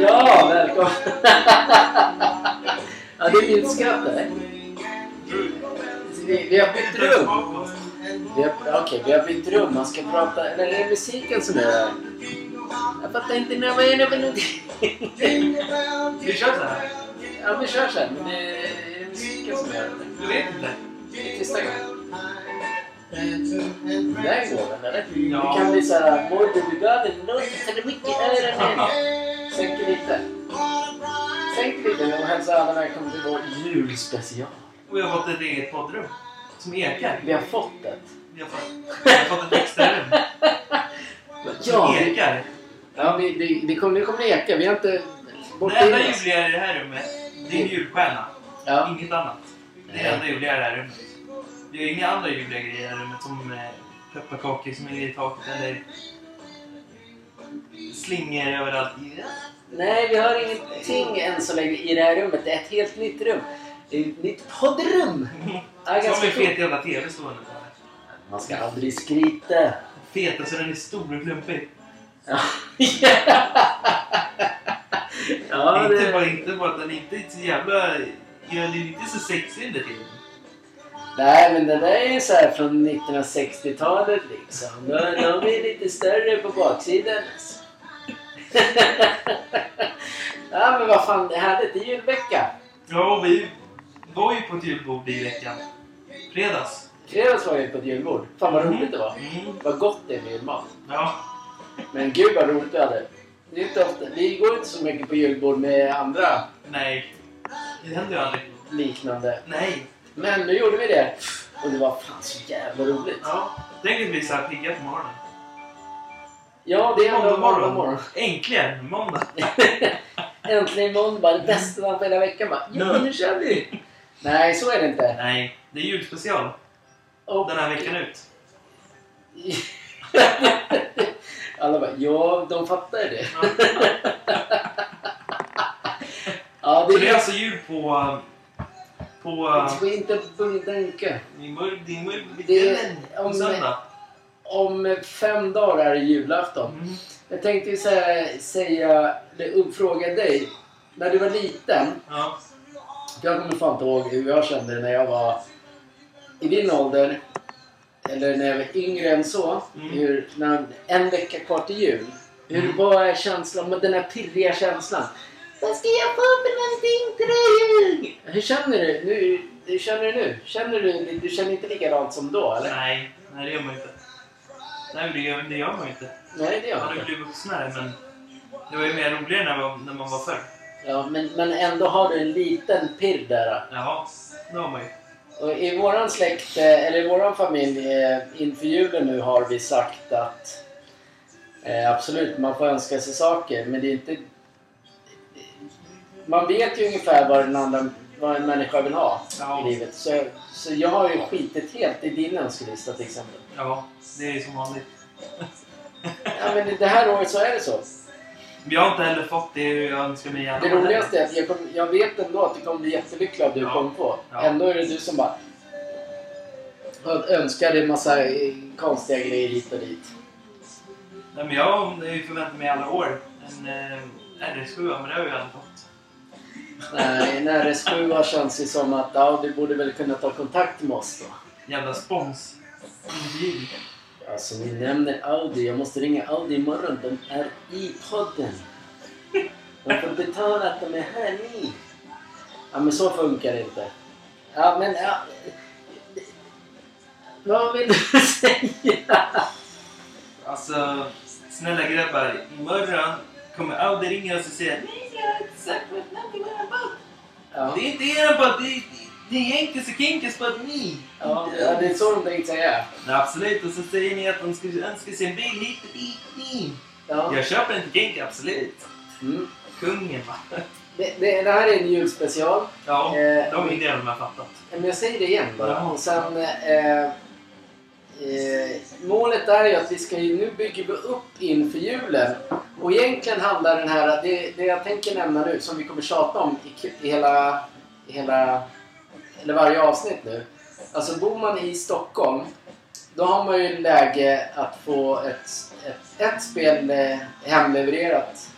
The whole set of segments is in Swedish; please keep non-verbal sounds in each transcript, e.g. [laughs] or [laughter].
Ja, välkommen! ja, det är eller? Vi, vi har bytt rum. Vi har, okej, vi har bytt rum. Man ska prata... Eller är det musiken som är där? Jag fattar inte när vad är någonting. Vi kör så här. Ja, vi kör sen. Men det är det musiken som är där? Du vet inte? Tysta gången. Där går den eller? Det kan bli såhär... Morgonbrigade låter för mycket i öronen. Sänker lite. Sänk lite och hälsa alla välkomna till vår julspecial. Och vi har fått ett eget poddrum. Som ekar. Vi har fått ett. Vi har fått, vi har fått ett extra rum. Som [laughs] Ja, ekar. ja vi, det, det kommer, det kommer eka. Vi har inte... Det enda ljuvliga i det här rummet, det är en julstjärna. Ja. Inget annat. Det enda ljuvliga i det här rummet. Det är inga andra ljuvliga grejer i rummet som eh, pepparkakor som ligger i taket eller slingor överallt. Ja. Nej, vi har ingenting än så länge i det här rummet. Det är ett helt nytt rum. Är ett nytt poddrum. [laughs] Ja, Som en fet jävla TV stående där. Man ska aldrig skryta. Fet, alltså den är stor och klumpig. Ja, [laughs] ja inte, det... bara, inte bara att den inte är så jävla... Gör den inte så sexig under tiden. Nej, men det där är så här från 1960-talet liksom. De, de är lite större på baksidan. Alltså. [laughs] ja, men vad fan, det är härligt. Det är julvecka. Ja, vi var ju på ett julbord i veckan. Fredags. Fredags var vi på ett julbord. Fan vad roligt det var. Mm. Vad gott det är med julmat. Ja. Men gud vad roligt vi hade. Det är inte ofta, vi går inte så mycket på julbord med andra Nej. Det händer ju aldrig. liknande. Nej. Men nu gjorde vi det. Och det var fan så jävla roligt. Ja. Tänk att bli så här pigga på morgonen. Ja, det är ändå Måndag morgon. Äntligen! Måndag. [laughs] Äntligen måndag. Det bästa dagen på hela veckan. Bara, ja, nu kör vi! Nej, så är det inte. Nej, det är julspecial. Och, Den här veckan ut. [laughs] Alla bara, ja, de fattar ju det. Ja. [laughs] Ja, Så det det är är... alltså jul på... På... Du får inte. Din mörk... Det är- På om- söndag. Om fem dagar är det julafton. Mm. Jag tänkte ju säga, säga fråga dig. När du var liten. Ja. Jag kommer fan inte ihåg hur jag kände när jag var i din ålder. Eller när jag var yngre än så. Mm. Hur, när, en vecka kvar till jul. Hur Mm. var är känslan? Den här pirriga känslan. Vad ska jag få för någonting till dig? Hur känner du? Nu, hur känner du nu? Känner du, du känner inte likadant som då eller? Nej, nej det gör man inte. Nej, det gör, det gör man inte. Nej, det gör Man jag har ju inte. blivit vuxnare, men det var ju mer roligare när man, när man var förr. Ja, men, men ändå har du en liten pirr där. Ja, det har man ju. Och I våran släkt, eh, eller i våran familj, eh, inför julen nu har vi sagt att eh, absolut, man får önska sig saker, men det är inte... Man vet ju ungefär vad, den andra, vad en människa vill ha Ja. i livet. Så, så jag har ju skitit helt i din önskelista till exempel. Ja, det är ju som vanligt. Ja, men det här året så är det så. Jag har inte heller fått det jag önskar mig gärna. Det roligaste är att jag, kom, jag vet ändå att du kommer bli jättelycklig av det du Ja. kommer på. Ja. Ändå är det du som bara önskar dig massa konstiga grejer hit och dit. Nej, men jag har ju förväntat mig alla år en eh, RS7, men det har jag ju aldrig fått. Nej, en RS7 känns ju som att ja, du borde väl kunna ta kontakt med oss då. Jävla spons. Alltså ni nämner Audi. Jag måste ringa Audi imorgon. De är i podden. De får betala att de är här ni. Ja men så funkar det inte. Ja men ja. Vad vill du [laughs] säga? Alltså, snälla grabbar. Imorgon kommer Audi ringa oss och säga Jag inte. Ja, Det är inte er podd, det är, det är Jenkes och Kinkes podd ni. ja, ja det är så de tänkte säga. Ja, absolut, och så säger ni att de ska önska sig en bil hit och dit. Ni. Ja. Jag köper till Kinke, absolut. Mm. Kungen va? Det, det, det här är en julspecial. Ja, Eh, de de har fattat. Men jag säger det igen bara. Ja. Och sen, eh, eh, målet är ju att vi ska ju, nu bygger vi upp inför julen. Och egentligen handlar den här, det, det jag tänker nämna nu som vi kommer tjata om i, i hela, i hela, eller varje avsnitt nu. Alltså bor man i Stockholm då har man ju läge att få ett, ett, ett spel eh, hemlevererat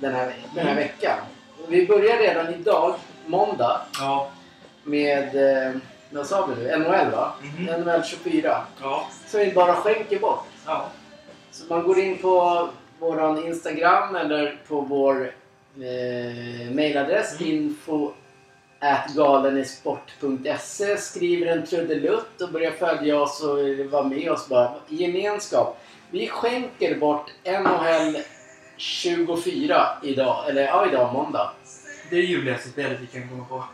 den här, den här Mm. veckan. Vi börjar redan idag, måndag, Ja. med, eh, vad sa vi nu, NHL va? Mhm. NHL 24. Ja. Som vi bara skänker bort. Ja. Så man går in på våran Instagram eller på vår eh, mailadress Mm. info at galenisport.se skriver en trudelutt och börjar följa oss och vara med oss bara i gemenskap. Vi skänker bort NHL 24 idag, eller ja idag måndag. Det är det juligaste spelet vi kan komma på.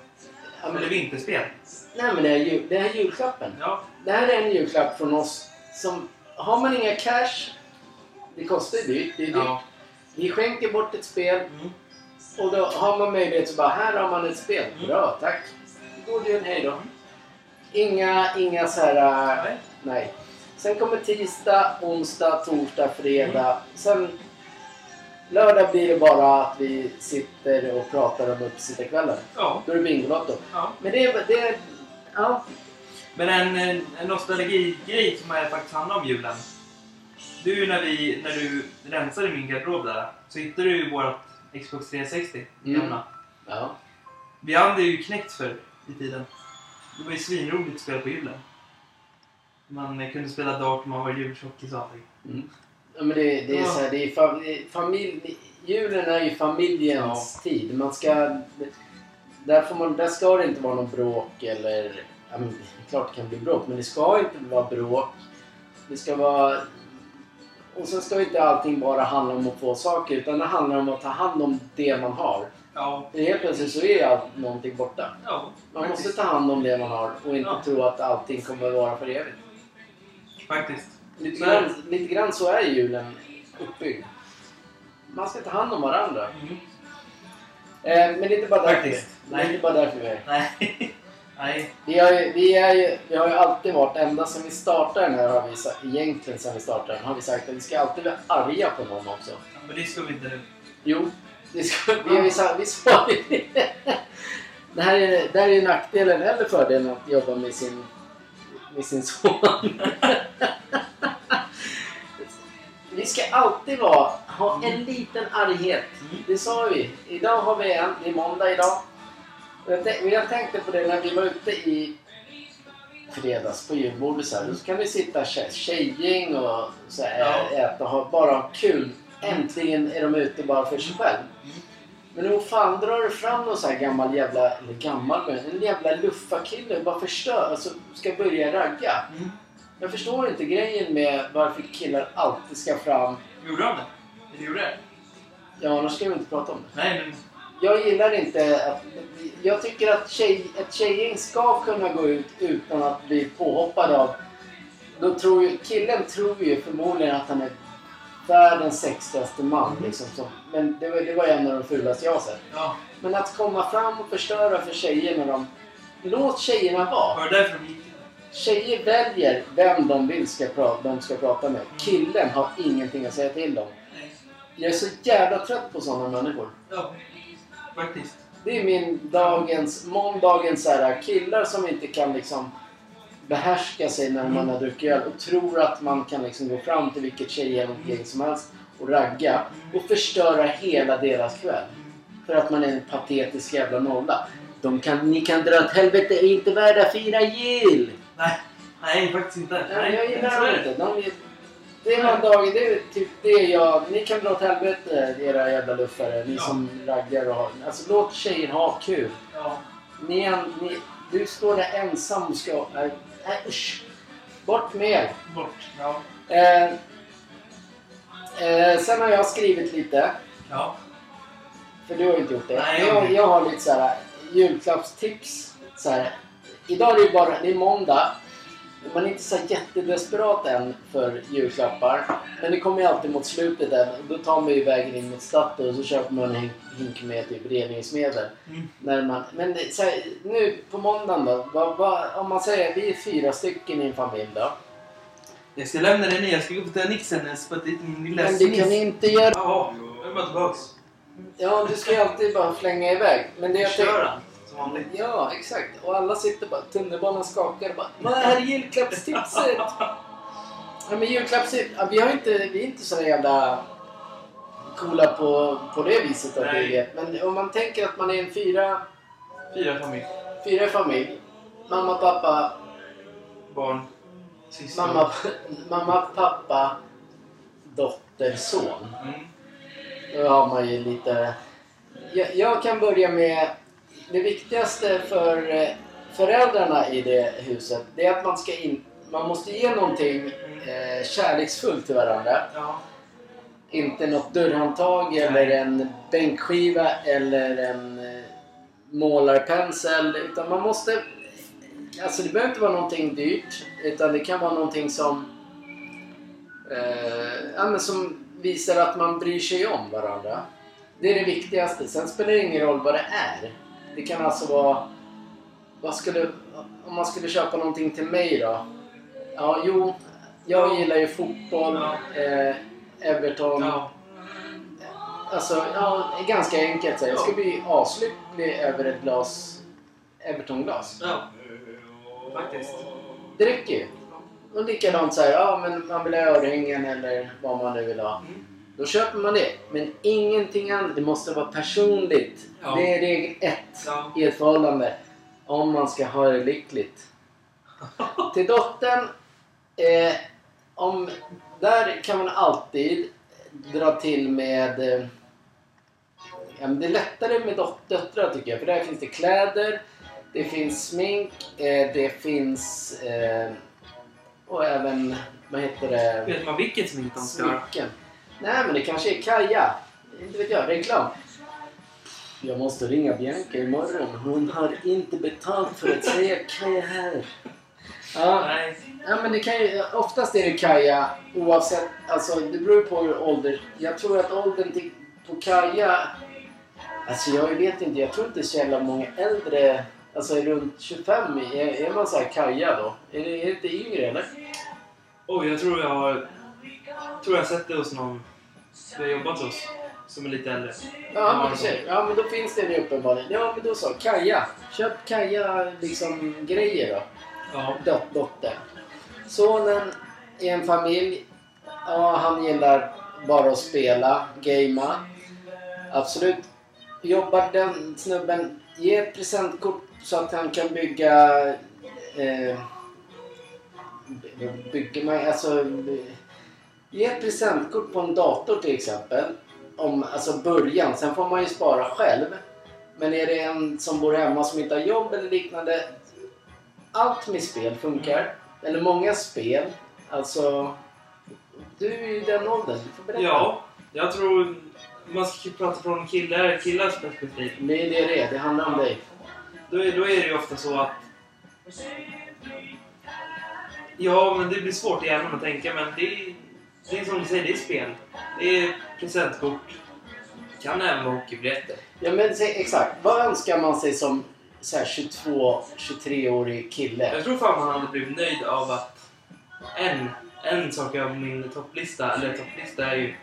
Ja, men, Eller vinterspel. nej men det är, jul, det är julklappen. Ja. Det här är en julklapp från oss som, har man inga cash, det kostar ju dyrt, det är dyrt. Ja. Vi skänker bort ett spel Mm. och då har man möjlighet att bara, här har man ett spel. Mm. Bra, tack. God jul, hej då. Inga, inga så här, äh, Nej. nej. Sen kommer tisdag, onsdag, torsdag, fredag. Mm. Sen lördag blir det bara att vi sitter och pratar om uppesittarkvällen. Ja. Då är det Bingolotto. ja. Men det är, det ja. Men en, en, en nostalgigrej som är faktiskt handlar om julen. Du, när, vi, när du rensade min garderob där, så hittade du ju vårt Xbox 360. Mm. Gamla. ja. Vi hade ju knäckt för i tiden. Det var ju svinroligt spel på julen. Man kunde spela dart, man var jultjockis och allting. Mm. Ja, men det, det är Ja. så här, det är är familj, julen är ju familjens tid. Man ska, där, får man, där ska det inte vara någon bråk eller... Ja, men, klart det kan bli bråk, men det ska inte vara bråk. Det ska vara... Och sen ska inte allting bara handla om att få saker, utan det handlar om att ta hand om det man har. Ja. För helt plötsligt så är allt, någonting borta. Ja, Man måste ta hand om det man har och inte Ja. tro att allting kommer att vara för evigt. Faktiskt. Lite grann, lite grann så är julen uppbyggd. Man ska ta hand om varandra. Mm. Eh, men det är inte bara därför. Faktiskt. Det är inte bara därför vi är. Nej. [laughs] Nej. vi, har ju, vi, är ju, vi har ju alltid varit, ända sedan vi startade den här, har vi, sa- egentligen sedan vi startade den, har vi sagt att vi ska alltid vara arga på någon också. Ja, Men det ska vi inte nu. Jo, det ska, vi, vi, sa, vi sa det. Det här är, det här är nackdelen eller fördelen att jobba med sin, med sin son. Vi ska alltid vara, ha en liten arghet. Mm. Det sa vi. Idag har vi en. Det är måndag idag. Jag, tänkte på det när vi var ute i fredags på julbordet så här. Då kan vi sitta tje- tjejgäng och så här, Ja. äta och ha, bara ha kul. Äntligen är de ute bara för sig själv. Men hur fan drar du fram någon sån här gammal jävla, eller gammal men en jävla luffarkille och bara förstör, alltså ska börja ragga. Mm. Jag förstår inte grejen med varför killar alltid ska fram, Gjorde han det? Eller gjorde det? ja annars ska vi inte prata om det. Nej, men... Jag gillar inte att... Jag tycker att tjej, ett tjejgäng ska kunna gå ut utan att bli påhoppad av... Då tror ju, killen tror ju förmodligen att han är världens sexigaste man. Mm. Liksom, som, men det var, det var en av de fulaste jag har sett. Ja. Men att komma fram och förstöra för tjejer när de... Låt tjejerna vara. Var det därför de gick? Tjejer väljer vem de vill ska prata, de ska prata med. Killen har ingenting att säga till om. Nej. Jag är så jävla trött på sådana människor. Ja. Faktiskt. Det är min dagens, måndagens så här, killar som inte kan liksom behärska sig när man har druckit öl och tror att man kan liksom gå fram till vilket tjejgäng som helst och ragga och förstöra hela deras kväll. För att man är en patetisk jävla nolla. De kan, ni kan dra åt helvete, är inte värda fira jul! Nej. Nej, faktiskt inte. Nej, jag gillar dem inte. De, det är någon dag, det är typ det jag... Ni kan dra åt helvete era jävla luffare. Ni Ja. som raggar och har... Alltså låt tjejer ha kul. Ja. Ni, är- ni, du står där ensam och ska... Nej, nej usch! Bort med er! Bort. Ja. Eh, eh, sen har jag skrivit lite. Ja. För du har ju inte gjort det. Nej, jag har jag, inte. jag har lite så här julklappstips. Så här. Idag är det ju bara... Det är måndag. Man är inte så jättedesperat än för julklappar. Men det kommer ju alltid mot slutet än. Då tar man ju vägen in mot Statoil och så köper man en hink- med typ reningsmedel. Mm. När man, men så här, nu på måndagen då. Vad, vad, om man säger vi är fyra stycken i en familj då. Jag ska lämna dig ner. Jag ska gå till Nixenes på ett litet min lilla Men det kan ni inte göra. Ja, jag är bara tillbaks. Ja, du ska ju alltid bara flänga iväg. Men det jag tänkte... som vanligt. Ja, exakt. Och alla sitter bara, tunnelbanan skakar och bara Vad är julklappstipset? [laughs] ja, men julklappstips, ja, vi, har inte, vi är inte så jävla coola på, på det viset att vi vet. Men om man tänker att man är en fyra, Fyra familj. fyra familj. Mamma, pappa, Barn. Syskon. mamma, [laughs] mamma, pappa, dotter, son. Mm. Då har man ju lite... Jag, jag kan börja med det viktigaste för eh, föräldrarna i det huset. Det är att man ska in... Man måste ge någonting eh, kärleksfullt till varandra. Ja. Inte något dörrhandtag eller en bänkskiva eller en eh, målarpensel. Utan man måste... Alltså det behöver inte vara någonting dyrt. Utan det kan vara någonting som... Eh, ja, men som visar att man bryr sig om varandra. Det är det viktigaste. Sen spelar det ingen roll vad det är. Det kan alltså vara... Vad skulle, om man skulle köpa någonting till mig då? Ja, jo. Jag gillar ju fotboll. Eh, Everton. Ja. Alltså, ja, ganska enkelt. Så. Jag ska bli aslycklig över ett glas Everton-glas. ja. Faktiskt. Det räcker ju. Och likadant så här, ja men man vill ha örhängen eller vad man nu vill ha. Mm. Då köper man det. Men ingenting annat. Det måste vara personligt. Ja. Det är regel ett Ja. i ett förhållande. Om man ska ha det lyckligt. Till dottern. Eh, om, där kan man alltid dra till med... Eh, ja, men det är lättare med dot- döttrar tycker jag. För där finns det kläder. Det finns smink. Eh, det finns... Eh, och även... Vad heter det? Vet man vilket smink de ska ha? Nej men det kanske är Kaja. Inte vet jag. Reklam. Jag måste ringa Bianca imorgon. Hon har inte betalt för att säga Kaja här. Ja, Nej. ja men det kan ju, oftast är det Kaja oavsett. Alltså det beror på hur ålder. Jag tror att åldern till, på Kaja. Alltså jag vet inte. Jag tror inte så jävla många äldre. Alltså runt 25. Är, är man så här Kaja då? Är det, är det inte yngre eller? Oj, jag tror jag har... tror jag sett det hos någon vi har jobbat hos. Som är lite äldre. Ja, men, ja, men då finns det det uppenbarligen. Ja, men då så. Kaja. Köp Kaja liksom grejer då. Ja. Dot, dotter. Sonen i en familj. Ja, han gillar bara att spela, gamea. Absolut. Jobbar den snubben. Ge ett presentkort så att han kan bygga... Eh, by- bygger man... Alltså... Ge ett presentkort på en dator till exempel. Om, alltså början. Sen får man ju spara själv. Men är det en som bor hemma som inte har jobb eller liknande. Allt med spel funkar. Eller många spel. Alltså... Du är ju i den åldern. Du får berätta. Ja, jag tror... Man ska prata från killar, killars perspektiv. Det är det det är. Det handlar om dig. Då är, då är det ju ofta så att... Ja, men det blir svårt i hjärnan att tänka, men det är, det är som du säger, det är spel. Det är presentkort. Det kan även vara hockeybiljetter. Ja men säg, exakt. Vad önskar man sig som så här 22-23-årig kille? Jag tror fan man hade blivit nöjd av att en, en sak av min topplista, eller topplista är ju...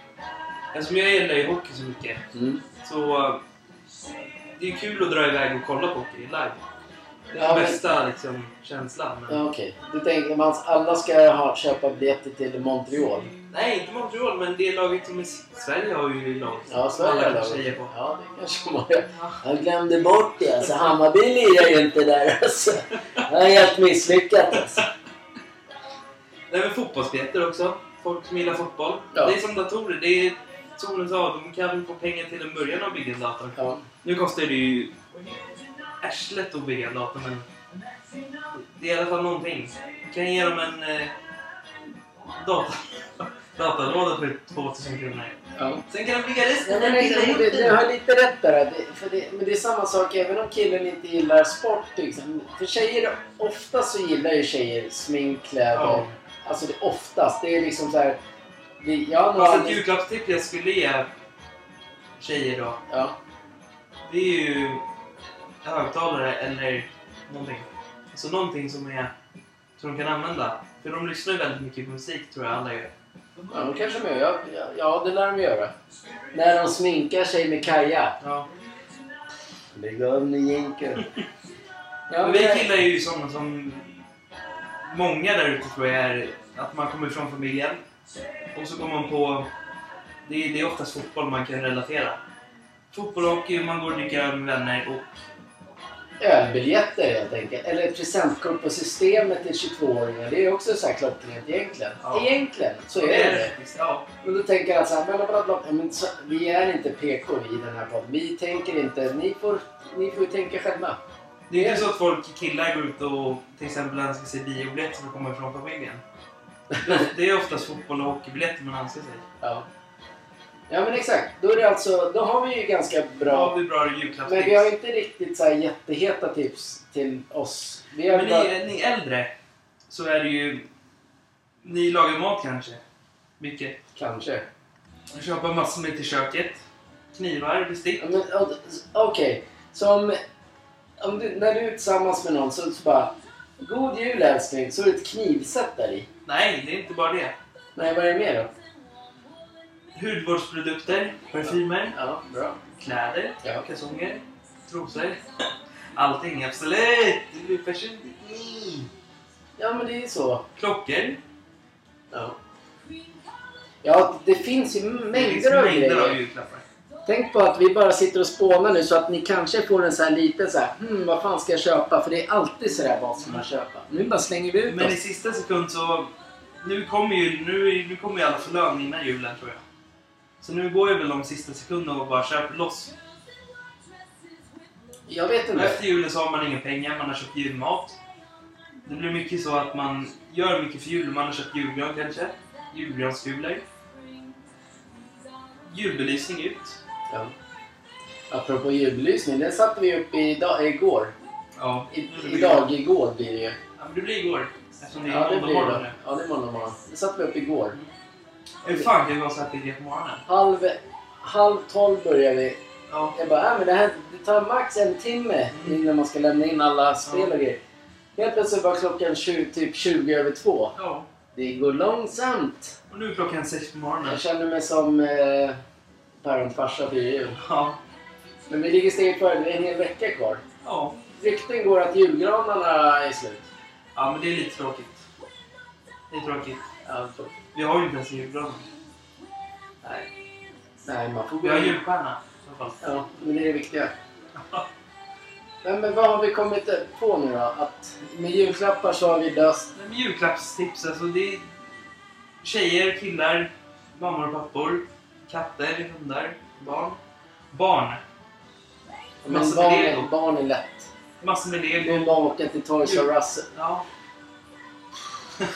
Eftersom jag gillar ju hockey så mycket Mm. så det är kul att dra iväg och kolla på hockey live. Det är Ja, den men- bästa liksom, känslan. Men... Ja, Okej. Du tänker att alla ska ha, köpa biljetter till Montreal? Nej, inte Montreal, men det laget som är... Sverige har ju lag. Ja, Sverige har kan lag. tjejer på. Ja, det kanske man gör. Jag glömde bort det. Alltså, Hammarby lirar ju inte där. Alltså. Det är helt misslyckat. Alltså. Nej, men fotbollsbiljetter också. Folk som gillar fotboll. Ja. Det är som datorer. Det är, hon sa, de kan få pengar till en början att bygga en dator. Ja. Nu kostar det ju arslet att bygga en dator, men det är i alla fall någonting. Jag kan ge dem en eh, data, datalåda för 2000 kronor. Ja. Sen kan de bygga resten. Ja, men det, du har lite rätt där. Det, för det, men det är samma sak även om killen inte gillar sport. Liksom. För tjejer, ofta så gillar ju tjejer smink, kläder. Ja. Alltså det, oftast. Det är liksom så här. Det, ja, Alltså någon, ett julklappstips jag skulle ge tjejer då, ja. det är ju högtalare eller någonting. Alltså någonting som är som de kan använda. För de lyssnar ju väldigt mycket på musik tror jag alla gör. Ja, de kanske de gör. Ja, ja, det lär de göra. När de sminkar sig med Kaja. Ja. Lägg av nu jänken. Ja, Men vi killar är ju sådana som många där ute tror jag är att man kommer från familjen och så kommer man på... Det är, det är oftast fotboll man kan relatera. Fotboll och hockey, man går och dricker med vänner och Ölbiljetter helt enkelt. Eller ett presentkort på systemet till 22-åringar. Det är också så här klockrent egentligen. Ja. Egentligen så är det det. Ja. Men då tänker jag så här, bla, bla, bla, men så, vi är inte PK vi i den här podden. Vi tänker inte, ni får, ni får ju tänka själva. Det är inte så att folk, killar, går ut och till exempel önskar sig biobiljetter som kommer från familjen. [laughs] Det är oftast fotboll och hockeybiljetter man önskar sig. Ja. Ja men exakt. Då är det alltså, då har vi ju ganska bra... har vi bra Men vi har inte riktigt så här jätteheta tips till oss. Vi har Men bara... ni, ni äldre så är det ju... Ni lagar mat kanske? Mycket. Kanske. Köpa massor med till köket. Knivar, bestick. Ja, Okej, så om, om du, när du är tillsammans med någon så, så bara God jul älskling, så är det ett knivset där i. Nej, det är inte bara det. Nej, vad är det mer då? Hudvårdsprodukter, parfymer, Ja, bra. kläder, Ja. kalsonger, trosor. Allting, absolut! Personligt. Mm. Ja, men det är så. Klockor. Ja. Ja, det finns ju Det finns mängder av mängder julklappar. Tänk på att vi bara sitter och spånar nu så att ni kanske får en så här liten så här, hmm, vad fan ska jag köpa? För det är alltid sådär, vad ska man köpa? Nu bara slänger vi ut Men i oss. sista sekund så... Nu kommer ju, nu, nu kommer ju alla få lön innan julen tror jag. Så nu går jag väl de sista sekunderna och bara köper loss. Jag vet inte. efter julen så har man inga pengar, man har köpt julmat. Det blir mycket så att man gör mycket för julen. Man har köpt julgran kanske. Julgranskulor. Julbelysning ut. Ja. Apropå julbelysning, den satte vi upp idag, igår. Ja, I, idag, igår blir det ju. Ja, men det blir igår. Eftersom det är Ja, måndag morgon nu. Ja, det är måndag morgon. Det satte vi upp igår. Hur fan kan så här tidiga på morgonen? Halv, halv tolv börjar vi. Ja. Jag bara, äh, men det här det tar max en timme innan man ska lämna in alla spel och grejer. Helt plötsligt var klockan 20, typ 20 över två. ja. Det går långsamt. Och nu är klockan sex på morgonen. Jag känner mig som eh, päronfarsa för jul. Ja. Men vi ligger steget före. Det är en hel vecka kvar. Ja. Rykten går att julgranarna är slut. Ja, men det är lite tråkigt. Det är tråkigt. Alltså, Vi har ju inte ens julgran. nej. Nej, man får gå Vi har in. julstjärna i alla fall. Ja, men det är det viktiga. [laughs] Men, men vad har vi kommit på nu då? Att med julklappar så har vi löst... Men julklappstips, alltså det är tjejer, killar, mammor och pappor, katter, hundar, barn. Barn. Men Massor barn med är, lego. barn är lätt. Massor med Det är lego. bara att åka till Toys R Us. Ja.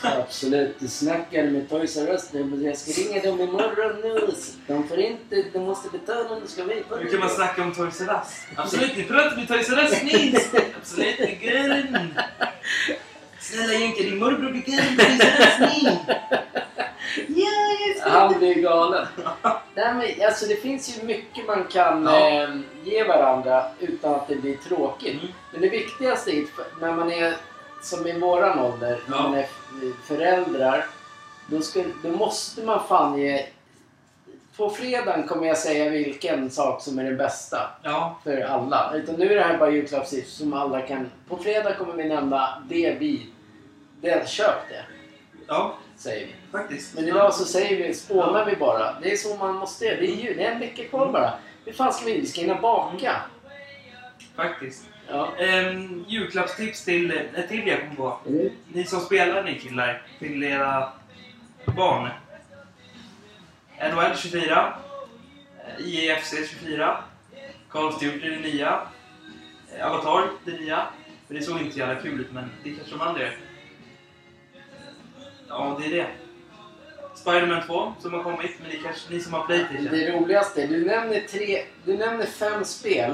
Absolut, du snackar med Toys R Us nu. Jag ska ringa dem imorgon nu. De får inte... De måste betala om du ska vara med på Hur kan man snacka om Toys R Us? Absolut, ni pratar med Toys R Us Nils! Absolut, det är! Snälla Jönke, din morbror blir R Us Nils! Ja, Han blir galen. Nej, men, alltså, det finns ju mycket man kan Ja. eh, ge varandra utan att det blir tråkigt. Mm. Men det viktigaste är när man är som i våran ålder, när Ja. man är föräldrar. Då, ska, då måste man fan ge... På fredagen kommer jag säga vilken sak som är den bästa Ja, för alla. Utan nu är det här bara julklappstips som alla kan... På fredag kommer vi nämna det vi... Det, köp det, ja, säger vi. faktiskt. Men idag så säger vi, spånar vi bara. Det är så man måste göra. Det är jul, det är en vecka kvar bara. Hur fan ska vi? Vi ska hinna baka. Faktiskt. Ja. Ehm, julklappstips till ett till jag kommer på. Mm. Ni som spelar, ni killar, till era barn. NHL 24. eh, IEFC 24. Call of Duty det nya. eh, Avatar det nya. För det såg inte så jävla kul ut, men det kanske de andra gör. Ja, det är det. Spiderman 2 som har kommit, men det kanske ni som har Playstation. Det roligaste, du nämner, tre, du nämner fem spel.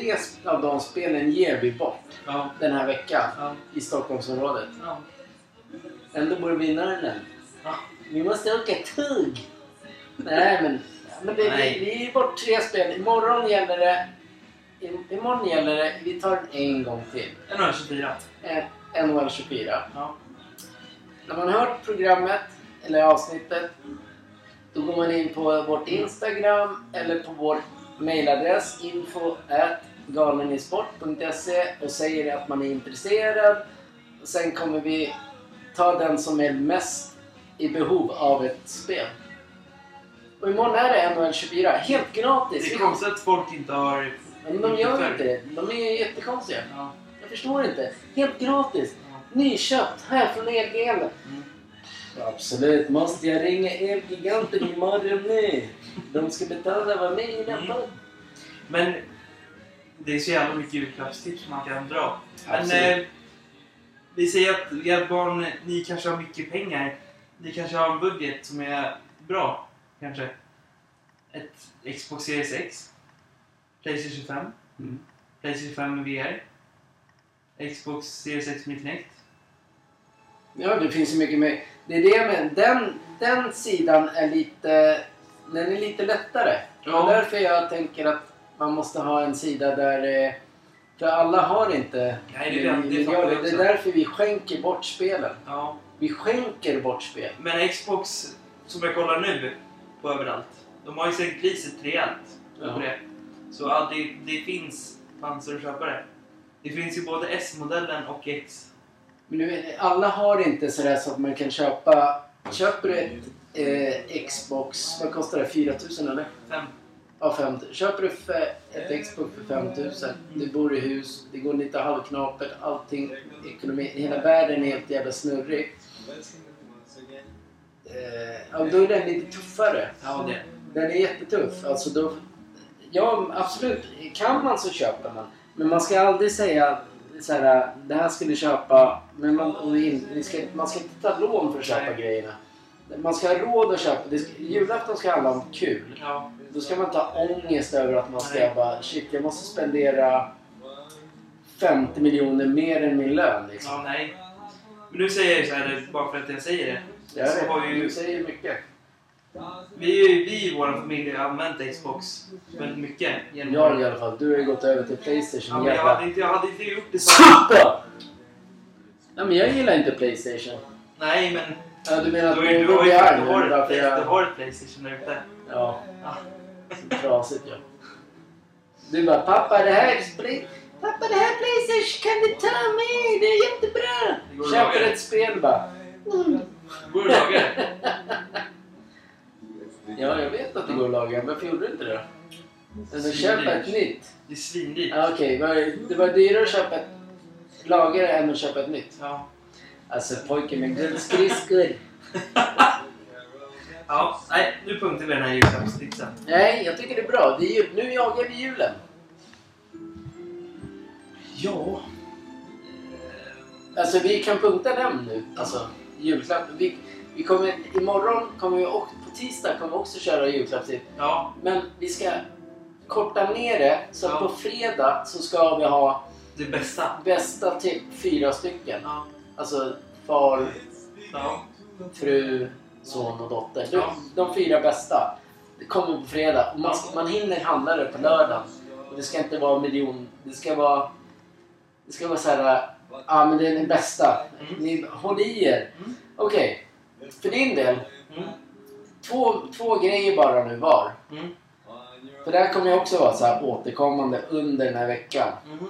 Tre av de spelen ger vi bort Ja, den här veckan ja, i Stockholmsområdet. ja. Ändå bor vi i Norrland. ja. Vi måste åka tugg. Nej, men, men det, Nej. Vi, vi ger bort tre spel. Imorgon gäller det... i- Imorgon gäller det... Vi tar den en gång till. NHL 24. Eh, NHL 24. Ja. När man har hört programmet eller avsnittet då går man in på vårt Instagram eller på vår mailadress info galenisport.se och säger att man är intresserad. Och sen kommer vi ta den som är mest i behov av ett spel. Och imorgon är det NHL 24. Helt gratis! Det är konstigt att folk inte har... Men de gör inte det. De är jättekonstiga. Ja. Jag förstår inte. Helt gratis. Ja. Nyköpt här från Elgiganten. Mm. Absolut. Måste jag ringa Elgiganten imorgon nu? De ska betala vad med i den Mm. Men det är så jävla mycket julklappstips man kan dra. Men eh, vi säger att era barn, ni kanske har mycket pengar. Ni kanske har en budget som är bra. Kanske. Ett Xbox Series X. Playstation 5. Mm. Playstation 5 med VR. Xbox Series X med Kinect. Ja, det finns ju mycket mer. Det är det med den, den sidan är lite, den är lite lättare. Ja. Och därför jag tänker att man måste ha en sida där... eh, För alla har inte Nej, det är det- det fattar jag miljarder. Det är därför vi skänker bort spelen. Ja. Vi skänker bort spel. Men Xbox, som jag kollar nu på överallt. De har ju sänkt priset rejält. Ja. Det. Så ja, det, det finns chanser att köpa det. Det finns ju både S-modellen och X. Men vet, alla har inte sådär så att man kan köpa... Köper du ett eh, Xbox, vad kostar det? 4000 eller? Fem. Ja, 5 Köper du ett Xbox för 5000, du bor i hus, det går lite halvknapert, allting, ekonomi, hela världen är helt jävla snurrig. Eh, ja, då är den lite tuffare. Ja, det. Den är jättetuff. Alltså då, ja, absolut. Kan man så köper man. Men man ska aldrig säga så här, det här ska du köpa. Men man, in, ni ska, man ska inte ta lån för att köpa Nej. grejerna. Man ska ha råd att köpa. Det ska, julafton ska handla om kul. Ja. Då ska man inte ha ångest över att man ska Nej. bara shit, jag måste spendera 50 miljoner mer än min lön. Liksom. ja, nej. Men nu säger jag så här, bara för att jag säger det. Jag så vet, har ju- du säger mycket. Vi, ju- vi i vår familj har använt Xbox väldigt mycket. Genom Jag i alla fall. Du har ju gått över till Playstation. Ja, men jag jävla- hade inte, jag hade inte gjort det så. Sluta! Nej men jag gillar inte Playstation. Nej, men Ja, du menar att du, har ju- du, har ju- är arg du, har ett, du har ett Playstation där ute. Ja, Ja. så trasigt ja. Du bara, pappa det här är Play... Pappa det här är Playstation kan du ta med? Det är jättebra! Det går att Köper ett spel bara. Mm. Går det att laga [laughs] det? Ja, jag vet att det går att laga. Varför gjorde du inte det då? Eller köpa ett nytt. Det är svindyrt. Ja, Okej, var- det var dyrare att köpa ett lagare än att köpa ett nytt. Ja. Alltså pojken med guldskridskor. [laughs] ja. Nej, nu punktar vi den här julklappstipsen. Nej, jag tycker det är bra. Det är jul. Nu jagar vi julen. Ja. Alltså vi kan punkta den nu. Alltså julklapp. Vi, vi kommer, imorgon kommer vi och på tisdag kommer vi också köra julklappstips. Ja, Men vi ska korta ner det. Så Ja. på fredag så ska vi ha det bästa. bästa typ fyra stycken. Ja. Alltså far, Ja. fru, son och dotter. De, Ja. de fyra bästa. Det kommer på fredag. Och man, man hinner handla det på lördagen. Och det ska inte vara miljon. Det ska vara... Det ska vara så här. Ja men det är den bästa. Mm. Ni, håll i er. Mm. Okej. För din del. Mm. Två, två grejer bara nu var. Mm. För det här kommer ju också vara så här återkommande under den här veckan. Mm.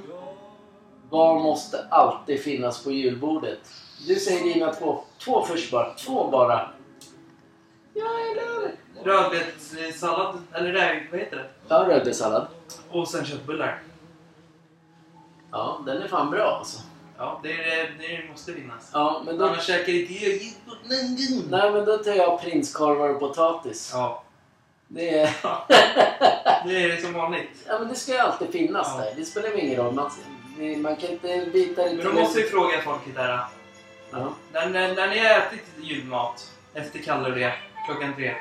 Vad måste alltid finnas på julbordet? Du säger dina två. Två först bara. Två bara. Ja, eller? Rödbetssallad, eller det, vad heter det? Ja, rödbetssallad. Och sen köttbullar. Ja, den är fan bra alltså. Ja, det, är, det måste finnas. Ja, men då... Annars käkar inte jag. Nej, men då tar jag prinskorvar och potatis. Ja, Det är... [laughs] det är som vanligt. Ja, men det ska ju alltid finnas Ja. där. Det spelar ju ingen roll. Man, man kan inte byta det Men då måste vi fråga folket där. Ja. När, när, när ni har ätit julmat efter Kalle och det, klockan tre.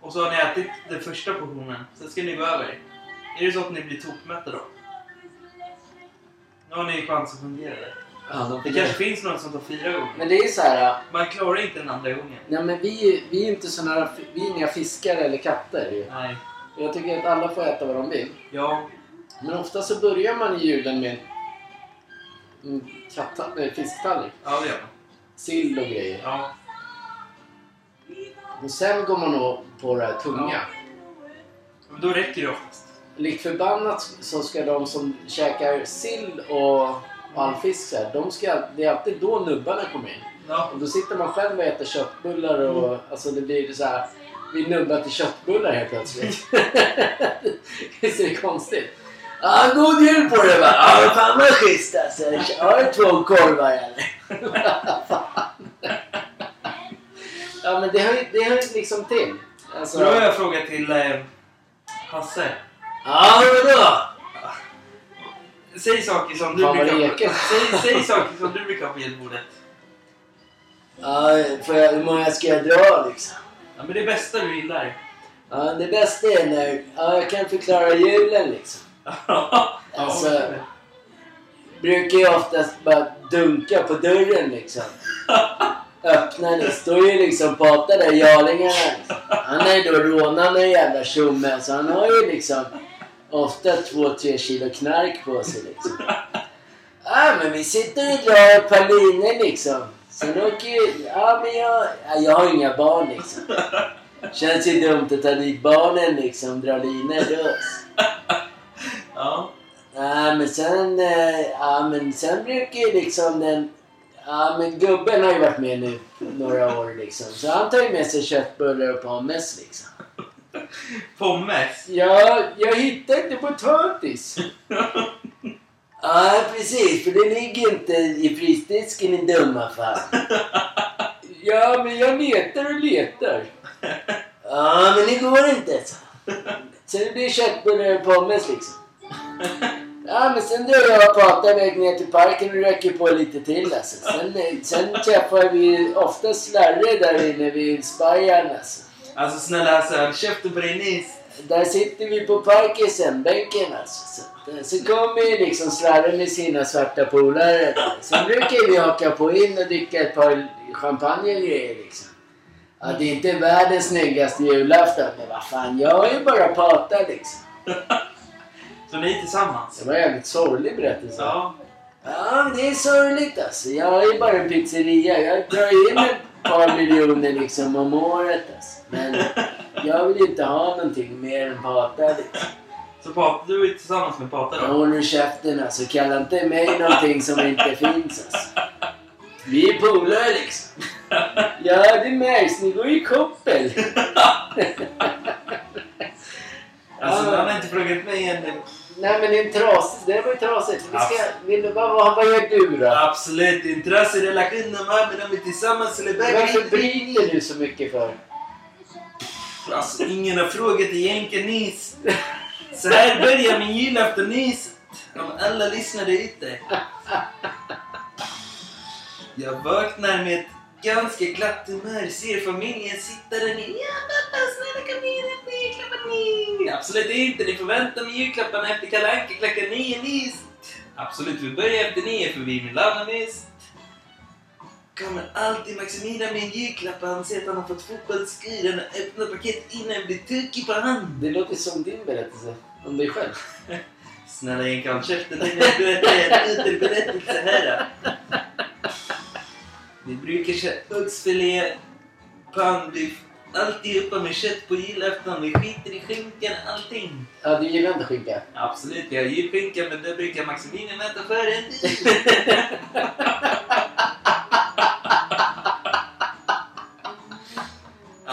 Och så har ni ätit den första portionen, sen ska ni gå över. Är det så att ni blir tokmätta då? Nu har ni chans att fundera där. Ja, de Det kanske finns någon som tar fyra gånger. Men det är så här... Man klarar inte den andra gången. Nej, men vi, vi är inte såna Vi är inga fiskare eller katter. ju. Nej. Jag tycker att alla får äta vad de vill. Ja. Men ofta så börjar man i julen med en katta, nej, fisktallrik. Ja, det gör man. Sill och grejer. Ja. Och sen går man nog på det här tunga. Men då räcker det oftast. Likt förbannat så ska de som käkar sill och all fisk så här, de ska, det är alltid då nubbarna kommer in. Ja. Och då sitter man själv och äter köttbullar och alltså det blir så här. Vi nubbar till köttbullar helt plötsligt. [laughs] Visst är det konstigt? Ja, god jul på dig va! Ja, fan vad schysst alltså. Har du två korvar eller? ja men det hör ju det hör liksom till. Alltså, Då har jag en fråga till eh, Hasse. Ja vadå? Säg saker som du Fan, vad brukar... Säg, säg saker som du brukar ha på julbordet. Ja, får jag, hur många ska jag dra liksom? Ja, men det bästa du gillar. Ja, det bästa är när ja, jag kan förklara julen liksom. [laughs] Ja, Alltså- men- brukar ju oftast bara dunka på dörren liksom. Öppnar den, står ju liksom Pata där, Jarlingarna. Liksom. Han är ju då rånad en jävla tjomme så han har ju liksom ofta två, tre kilo knark på sig liksom. Ja men vi sitter och drar ett par linor liksom. Sen åker ju, ja men jag, ja, jag har inga barn liksom. Känns ju dumt att ta dit barnen liksom, dra linor då. [laughs] Ja. Ja, men sen, eh, ja, men sen brukar ju liksom den... Ja, men gubben har ju varit med nu några år liksom. Så han tar ju med sig köttbullar och pommes liksom. [laughs] Pommes. Ja, jag hittar inte potatis. [laughs] Ja, precis. För det ligger inte i frysdisken i dumma fall. [laughs] Ja, men jag letar och letar. Ja, men det går inte. Så. Sen det blir köttbullar och pommes liksom. Ja, men sen drar jag och pratar väg ner till parken och röker på lite till alltså. Sen, sen träffar vi ofta Slarre där inne vid Spajan alltså. Alltså snälla Hasse, håll käften på dig nis. Där sitter vi på parkisen-bänken alltså. Så, eh, så kommer ju liksom Slarre med sina svarta polare där. Sen brukar vi haka på in och dricka ett par champagne och grejer liksom. Ja, det är inte världens snyggaste julafton, men vad fan, jag är ju bara pata liksom. [laughs] Så ni är tillsammans? Det var en jävligt sorglig berättelse. Ja. Ja, det är sorgligt alltså. Jag är bara en pizzeria. Jag drar in ett par miljoner liksom om året alltså. Men jag vill inte ha någonting mer än pata liksom. Så Pat, du är tillsammans med Pata då? håller käften alltså. Kalla inte mig någonting som inte finns alltså. Vi är polare liksom. Ja, det märks. Ni går ju i koppel. Alltså Ja. han har inte frågat mig än. Nej, men det är trasigt. Det var ju trasigt. Vi ska... Vill du, vad, vad, vad gör du då? Absolut intresse i relationen va? Men de är tillsammans eller Varför bryter du så mycket för? Alltså ingen har frågat egentligen nis. Så här börjar min julafton-nis. Om alla lyssnade ute. Jag vaknar med ett ganska glatt humör. Ser familjen sitta där nere. Ja pappa snälla kom ner och öppna julklapparna. ni." Absolut inte. Ni får vänta med julklapparna efter Kalle Anka klockan nio nis. Absolut, vi börjar efter nio för vi är min nis. Kommer alltid Maximilian med en julklapp och han säger att han har fått fotbollsskor. Han har öppnat paketet innan jag blir tokig på han. Det låter som din berättelse om dig själv. [laughs] Snälla Jenka, håll käften innan jag berättar en uterberättelse här. då. Vi brukar köra oxfilé, pannbiff, alltid uppe med kött på julafton. Vi skiter i skinkan, allting. Ja, du gillar inte skinka? Absolut, vi har julskinka men det brukar Maximilian äta före en [laughs]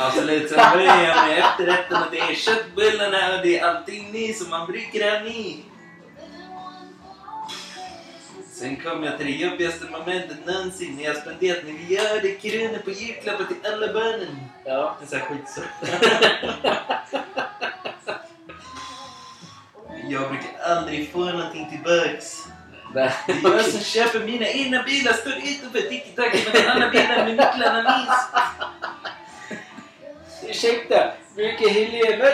Absolut, sen börjar jag med efterrätten och det är köttbullarna och det är allting ni som man brukar ha ni. Sen kommer jag till det jobbigaste momentet någonsin när jag spenderat miljarder kronor på julklappar till alla barnen. Ja. En sån här skit så. [laughs] Jag brukar aldrig få någonting tillbaks. Nej. Det är jag som köper mina egna bilar, står utanför tiki-taki med den andra bilen med nycklarna minst. Ursäkta, brukar Helena...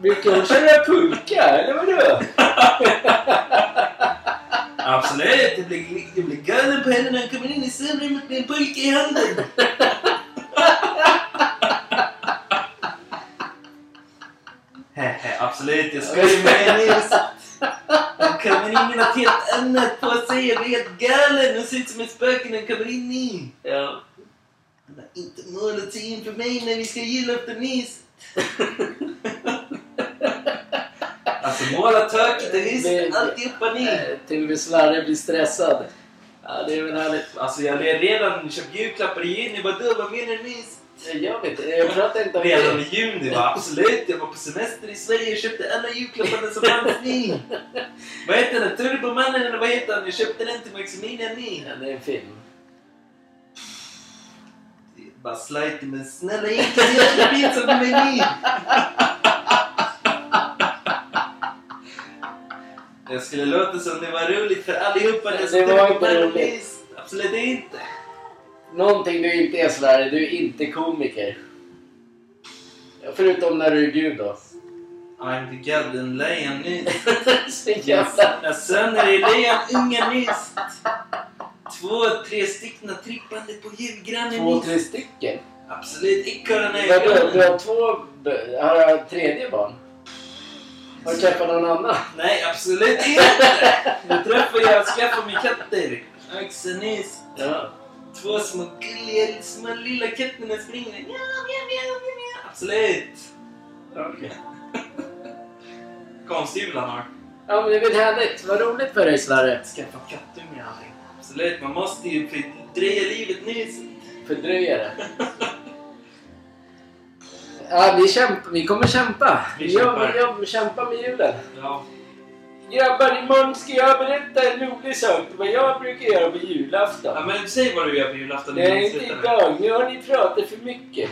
Brukar hon köra pulka, eller vadå? Absolut, jag blir, jag blir galen på henne när hon kommer in i sovrummet med en pulka i handen. Absolut, jag skojar med henne. Hon kommer in med något helt annat på sig. Jag blir helt galen. Hon ser ut som ett spöke när hon kommer in i. Ja. Han har inte målat sig in för mig när vi ska julaftonis. [laughs] alltså Måla tökigt Det- alltihopa ni. Till och med Slarre blir stressad. Ja, det är väl härligt. Alltså jag har redan köpt julklappar i juni. Vadå, vad menar du nyss? Jag vet inte, jag pratar inte om Redan det. i juni va? Absolut, jag var på semester i Sverige och köpte alla julklapparna som fanns ni. [laughs] Vad heter den? Turbomannen eller vad heter han? Jag köpte den till Maximilian ni. Ja, det är en film. Bara slajt men snälla inte jävla pizza på mig ni. Jag skulle låta som det var roligt för allihopa Det var inte roligt. Absolut inte. Någonting du inte är Slarre, du är inte komiker. Förutom när du är gud då. I'm the golden lion nyss. [laughs] Så jävla... När söner är lejonungar nyss. Två, tre stycken trippande på julgrannen Två, tre stycken. Absolut, ekorrarna är Vadå, du har två... Har jag tredje barn? Har du träffat någon annan? Nej, absolut inte. Nu träffar jag skaffar mig katter. Nyss. Ja. Två små gulliga, små lilla katterna springer. Mjau, mjau, mjau, mjau. Absolut. Jul han har. Ja, men det är väl härligt. Vad roligt för dig Slarre. Skaffa kattunge och allting. Absolut, man måste ju fördröja livet nyss. Fördröja det. Ja, vi, kämpa, vi kommer kämpa. Vi kämpar. jobbar, jobbar, kämpa med julen. Ja. Grabbar, imorgon ska jag berätta en rolig sak. Vad jag brukar göra på julafton. ja, men säg vad du gör på julafton. Nej, inte nu. idag. Nu har ni pratat för mycket.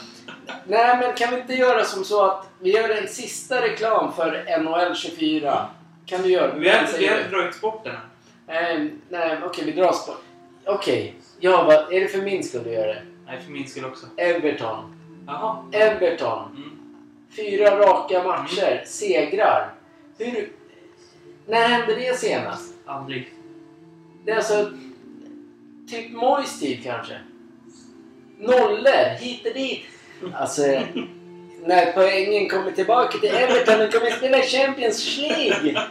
[laughs] Nej, men kan vi inte göra som så att vi gör en sista reklam för NHL 24? Kan du göra? Vi har inte, dragit bort den än. Ehm, nej, okej, vi drar sport. Okej, ja, vad, är det för min skull du gör det? Nej, för min skull också. Everton. Jaha. Everton. Mm. Fyra raka matcher, segrar. Hur... När hände det senast? Aldrig. Det är alltså typ Mois tid kanske. Nollor hit och dit. Alltså, [laughs] när poängen kommer tillbaka till Everton och kommer spela Champions League.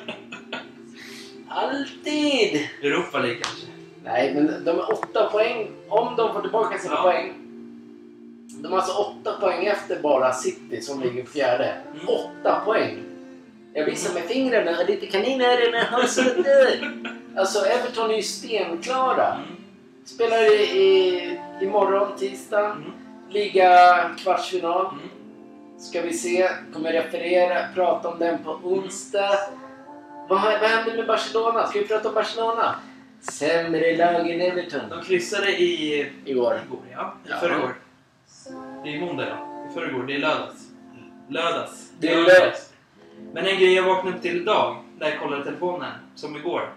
Alltid! Europa League kanske. Nej, men de är åtta poäng. Om de får tillbaka sina Ja. poäng. De är alltså åtta poäng efter bara City som ligger fjärde. Mm. Åtta poäng! Jag visar med fingrarna lite och har sådär. Alltså Everton är ju stenklara. Mm. Spelar i, i, imorgon, tisdag. Mm. Liga kvartsfinal. Mm. Ska vi se. Kommer referera, prata om den på onsdag. Vad, vad händer med Barcelona? Ska vi prata om Barcelona? Sämre lag än Everton. De kryssade i... Igår. Igår, ja. I Ja. förrgår. Det är måndag idag. I förrgår. Det är lördags. Lördags. Det är Lördags. Men en grej jag vaknade upp till idag, när jag kollade telefonen, som igår.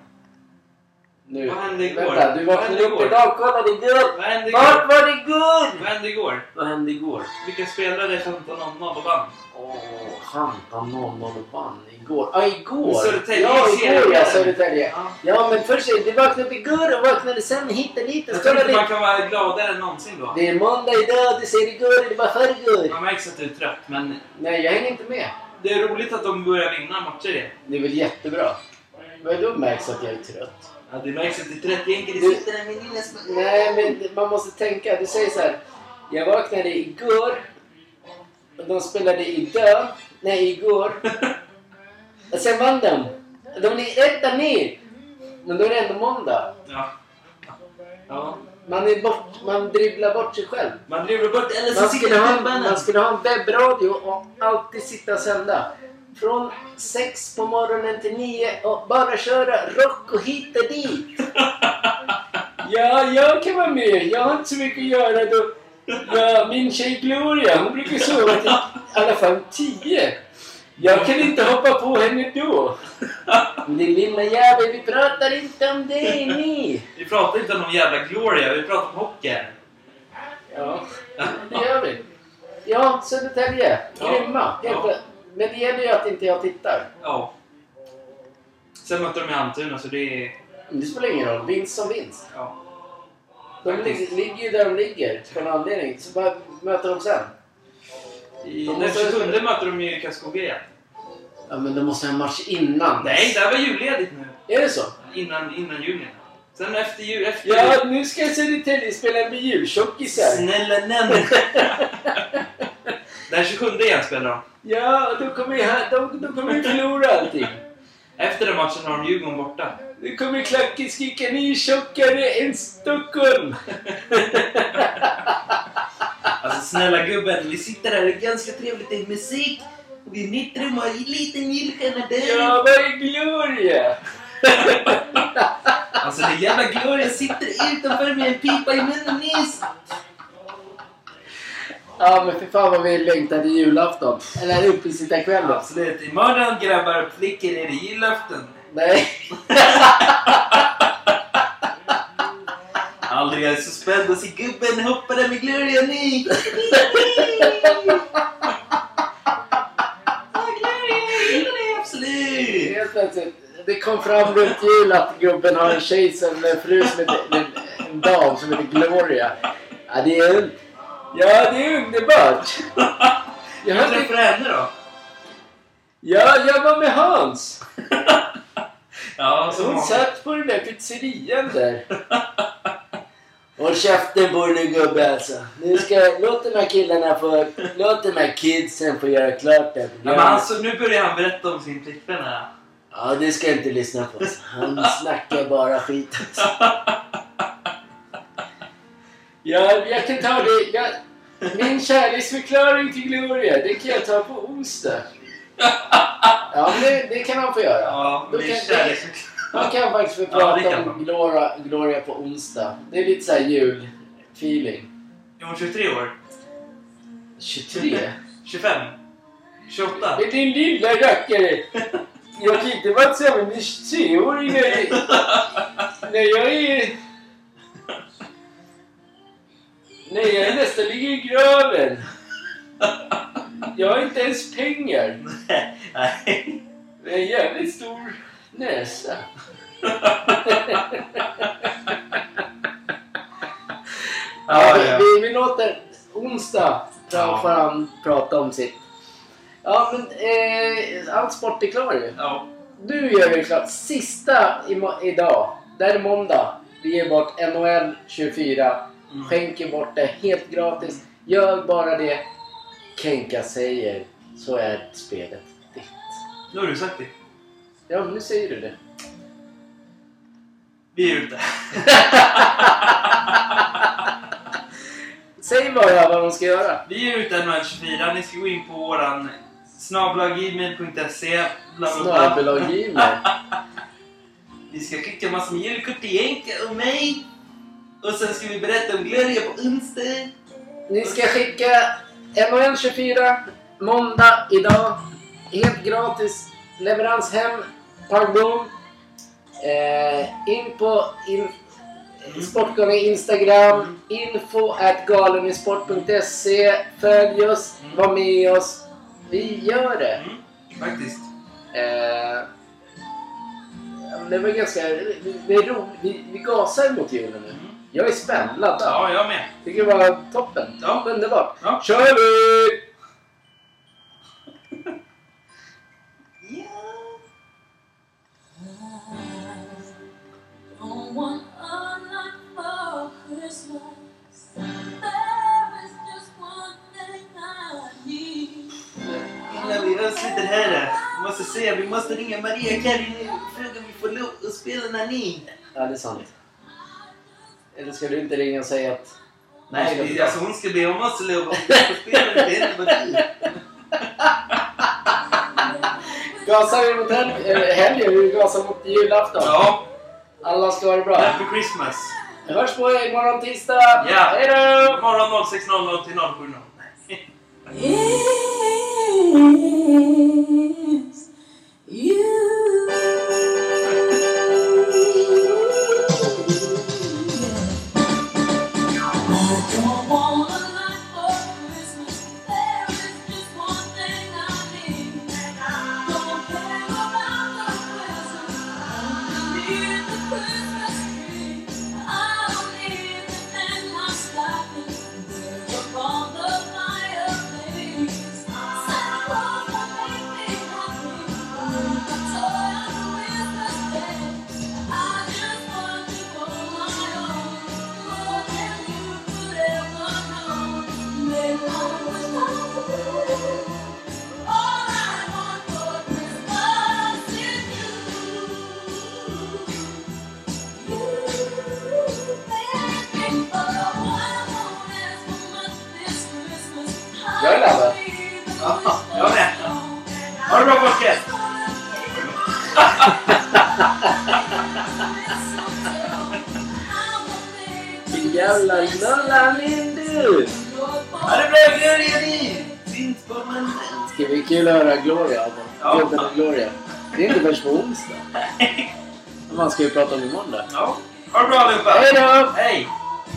Nu. Vad hände igår? Vänta, du vaknade upp igår? idag. Kolla det igår. Vad hände Vart igår? var det igår? Vad hände igår? Vad hände igår? Vilka spelare 15-0 och vann? Åh, Hampan 0-0 och vann igår. Ja, igår! Södertälje ja, igår ja. Södertälje. Ja. Ja, men först du vaknade upp igår och vaknade sen hit och dit och Jag tror inte man kan vara gladare än någonsin då. Det är måndag idag, du säger igår, det var förrgår. Man märks att du är trött, men Nej, jag hänger inte med. det är roligt att de börjar vinna matcher. Det är väl jättebra. Vad då märks att jag är trött? Ja, det märks att du är trött. Egentligen Du- sitter lilla små... Nej, men man måste tänka. Du säger så här. Jag vaknade igår. Och de spelade idag. Nej, igår. [laughs] Och sen vann de. De ligger etta ner. Men då är det ändå måndag. Ja. Ja. Man, är bort, man dribblar bort sig själv. Man driver bort eller så Man sitter skulle, ha, man skulle ha en webbradio och alltid sitta och sända. Från sex på morgonen till nio och bara köra rock och hit och dit. [laughs] Ja, jag kan vara med. Jag har inte så mycket att göra då. Ja, min tjej Gloria, hon brukar sova till i alla fall tio. Jag kan inte hoppa på henne då. Din lilla jävel, vi pratar inte om det ni. Vi pratar inte om någon jävla Gloria, vi pratar om hockey. Ja, det gör vi. Ja, Södertälje. Grymma. Ja. Men det gäller ju att inte jag tittar. Ja. Sen mötte de i Almtuna, så det är... Det spelar ingen roll. Vinst som vinst. Ja. De Faktiskt. lig- ligger ju där de ligger för en anledning. Så bara möter de sen. I, De den måste- 27 möter de ju Karlskoga igen. Ja, men de måste ha en match innan. Nej, det här var julledigt nu. Är det så? Innan, innan juni. Sen efter jul... Efter Ja, nu ska Södertälje spela med jultjockisar. Snälla nämn! [laughs] Den 27 igen spelar de. Ja, då kommer vi, här- då, då kommer vi förlora allting. Efter den matchen har de Djurgården borta. Nu kommer Klacke skrika ni är tjockare än Stockholm. [laughs] Alltså snälla gubben, vi sitter här, det är ganska trevligt, det är musik. Och vi har en liten julstjärna där. Ja, vad är Gloria? [laughs] Alltså det jävla Gloria sitter utanför med en pipa i munnen nyss. Ja, men för fan vad vi längtade julafton. Eller uppesittarkvällen. Absolut. Imorgon grabbar och flickor är det julafton. Nej. [laughs] Aldrig är så spänd att se gubben hoppa där med Gloria [laughs] absolut. Helt plötsligt, det kom fram runt jul att gubben har en tjej som en fru som heter, en, en dam som heter Gloria. Ja, det är, ja, det är underbart. [laughs] Jag, Jag hade, träffar henne då. ja, jag var med Hans. [laughs] Ja, så Hon många. satt på den där pizzerian där. Håll käften på dig gubbe alltså. Nu ska, låt de här killarna få, låt de här kidsen få göra klart det här Ja, men programmet. alltså, nu börjar han berätta om sin flickvän här. Ja, det ska jag inte lyssna på. Han [laughs] snackar bara skit. Ja, jag kan ta det. Jag, min kärleksförklaring till Gloria, det kan jag ta på onsdag. Ja, men det, det kan han få göra. Ja, Då det kan- är kärleksförklaring. Man kan faktiskt få Ja, prata det kan om man. Gloria, Gloria på onsdag. Det är lite såhär julfeeling. Är hon 23 år? 23? 25? 28? Men din lilla rackare! Jag kan inte vara tillsammans med 23-åringar när jag är... När jag nästan ligger i graven. Jag har inte ens pengar. Nej. Men en jävligt stor näsa. Ja, ja. vi, vi låter onsdag Ja. får han prata om sitt. Ja, men eh, all sport är klar ju. Ja. Nu gör vi klart. Sista idag. Det är måndag. Vi ger bort NHL 24. Mm. Skänker bort det helt gratis. Gör bara det Kenka säger så är spelet ditt. Nu har du sagt det. Ja, men nu säger du det. Vi är ute. Säg bara vad de ska göra. Vi är ute NHL 24. Ni ska gå in på våran snabblaggmail.se bla bla bla. Snabel-Gmail. [laughs] Vi ska skicka massor med julkort till Jenka och mig. Och sen ska vi berätta om Gloria på onsdag. Ni ska skicka NHL 24 måndag idag. Helt gratis. Leverans hem. Pang bom. Eh, in på in, Sportgalan Instagram. Info at galenisport.se. Följ oss. Mm. Var med oss. Vi gör det. Mm, faktiskt. Eh, det var ganska... Det, det är roligt. Vi, vi gasar mot julen nu. Jag är spänd. Laddad. Ja, jag med. Tycker det var toppen. Ja. Underbart. Ja. Kör vi! Innan vi avslutar här. Vi måste se, vi måste ringa Maria nu och fråga om vi får lov att spela Nani. Ja, det är sant. Eller ska du inte ringa och säga att... Nej, vi, alltså hon ska be om oss [laughs] lov. Gasar vi mot hel- helgen? Vi gasar mot julafton. Ja, Alla ska ha det bra. Happy Christmas. Vi hörs på imorgon tisdag. Ja. Hej då! Imorgon 06.00 till 070. It's you. I don't ska vi prata om imorgon då. Ja. Ha det bra allihopa! Hej!